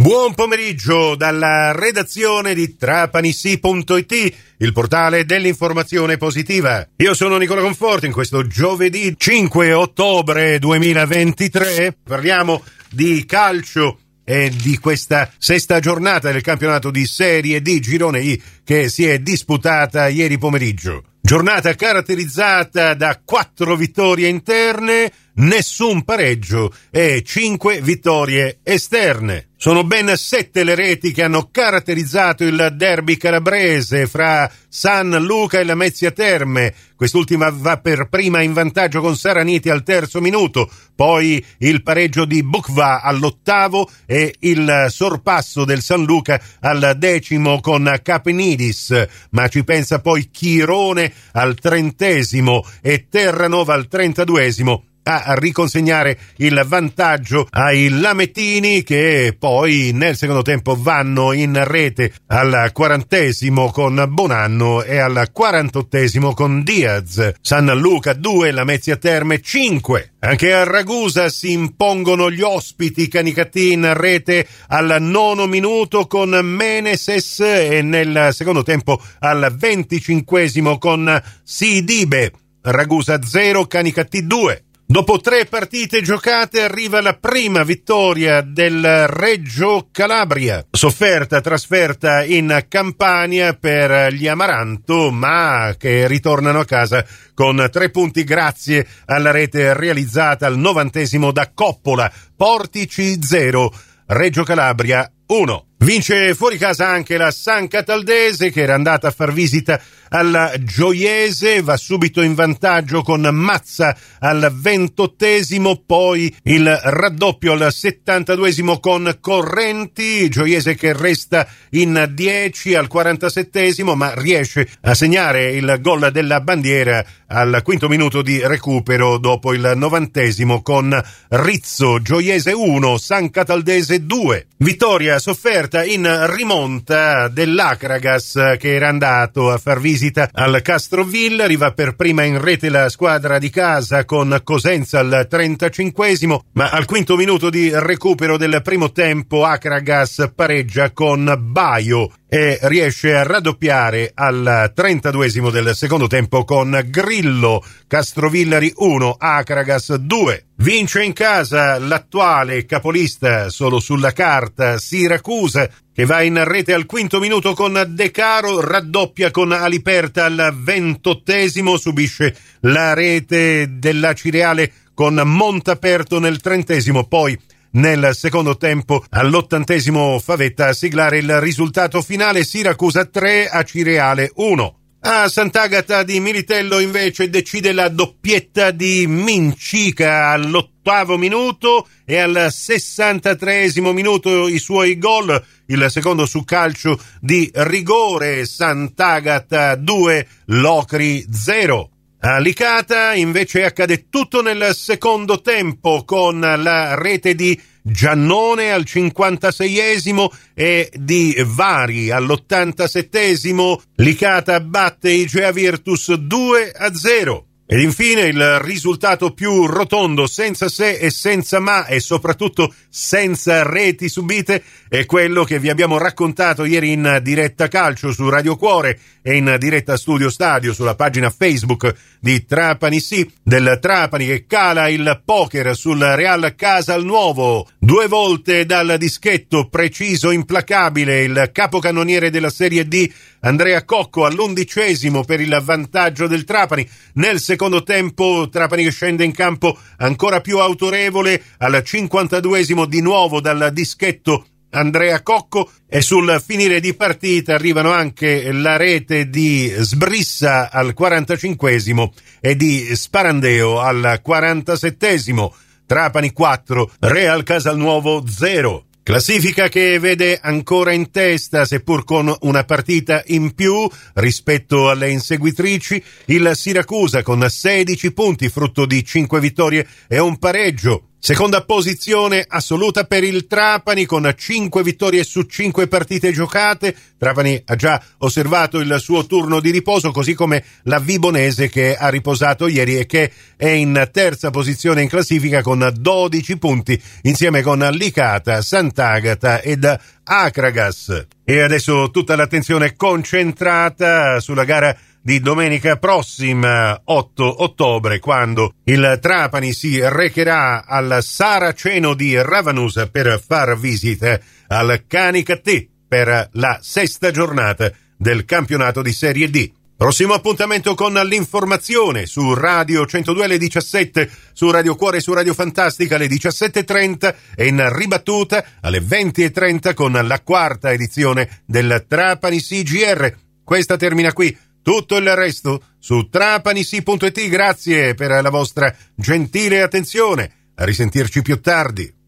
Buon pomeriggio dalla redazione di trapanisi.it, il portale dell'informazione positiva. Io sono Nicola Conforti, in questo giovedì 5 ottobre 2023 parliamo di calcio e di questa sesta giornata del campionato di Serie D Girone I che si è disputata ieri pomeriggio. Giornata caratterizzata da quattro vittorie interne, nessun pareggio e cinque vittorie esterne. Sono ben sette le reti che hanno caratterizzato il derby calabrese fra San Luca e la Mezzia Terme. Quest'ultima va per prima in vantaggio con Saraniti al terzo minuto, poi il pareggio di Bukva all'ottavo e il sorpasso del San Luca al decimo con Capenidis. Ma ci pensa poi Chirone al trentesimo e Terranova al trentaduesimo a riconsegnare il vantaggio ai Lamettini che poi nel secondo tempo vanno in rete al quarantesimo con Bonanno e al quarantottesimo con Diaz. San Luca 2, Lamezia Terme 5. Anche a Ragusa si impongono gli ospiti Canicattì in rete al nono minuto con Meneses e nel secondo tempo al venticinquesimo con Sidibe. Ragusa 0, Canicattì 2. Dopo tre partite giocate arriva la prima vittoria del Reggio Calabria, sofferta trasferta in Campania per gli Amaranto, ma che ritornano a casa con tre punti grazie alla rete realizzata al novantesimo da Coppola, Portici 0, Reggio Calabria 1. Vince fuori casa anche la San Cataldese che era andata a far visita alla Gioiese, va subito in vantaggio con Mazza al ventottesimo, poi il raddoppio al settantaduesimo con Correnti, Gioiese che resta in 10 al quarantasettesimo ma riesce a segnare il gol della bandiera al quinto minuto di recupero dopo il novantesimo con Rizzo, Gioiese 1, San Cataldese 2. Vittoria sofferta in rimonta dell'Acragas che era andato a far visita al Castrovilla, arriva per prima in rete la squadra di casa con Cosenza al 35 ma al quinto minuto di recupero del primo tempo Acragas pareggia con Baio e riesce a raddoppiare al 32 del secondo tempo con Grillo, Castrovillari 1, Acragas 2. Vince in casa l'attuale capolista solo sulla carta Siracusa che va in rete al quinto minuto con De Caro, raddoppia con Aliperta al ventottesimo, subisce la rete della Cireale con Montaperto nel trentesimo, poi nel secondo tempo all'ottantesimo Favetta a siglare il risultato finale Siracusa 3 a Cireale 1. A Sant'Agata di Militello invece decide la doppietta di Mincica all'ottavo minuto e al sessantatreesimo minuto i suoi gol, il secondo su calcio di rigore Sant'Agata 2, Locri 0. A Licata invece accade tutto nel secondo tempo con la rete di Giannone al 56esimo e di Vari all'87esimo. Licata batte Igea Virtus 2 a 0. Ed infine il risultato più rotondo, senza se e senza ma e soprattutto senza reti subite, è quello che vi abbiamo raccontato ieri in diretta calcio su Radio Cuore e in diretta Studio Stadio sulla pagina Facebook di Trapani Sì, del Trapani che cala il poker sul Real Casal Nuovo. Due volte dal dischetto preciso, implacabile, il capocannoniere della Serie D Andrea Cocco all'undicesimo per il vantaggio del Trapani. Nel secondo tempo Trapani che scende in campo ancora più autorevole al 52esimo di nuovo dal dischetto Andrea Cocco e sul finire di partita arrivano anche la rete di Sbrissa al 45esimo e di Sparandeo al 47esimo. Trapani 4, Real Casalnuovo 0. Classifica che vede ancora in testa, seppur con una partita in più rispetto alle inseguitrici, il Siracusa con 16 punti, frutto di 5 vittorie e un pareggio. Seconda posizione assoluta per il Trapani con 5 vittorie su 5 partite giocate. Trapani ha già osservato il suo turno di riposo, così come la Vibonese che ha riposato ieri e che è in terza posizione in classifica con 12 punti insieme con Licata, Sant'Agata ed Acragas. E adesso tutta l'attenzione concentrata sulla gara di domenica prossima 8 ottobre quando il Trapani si recherà al Saraceno di Ravanusa per far visita al Canicattè per la sesta giornata del campionato di Serie D. Prossimo appuntamento con l'informazione su Radio 102 alle 17, su Radio Cuore e su Radio Fantastica alle 17.30 e in ribattuta alle 20.30 con la quarta edizione del Trapani CGR. Questa termina qui. Tutto il resto su trapanisi.it. Grazie per la vostra gentile attenzione. A risentirci più tardi.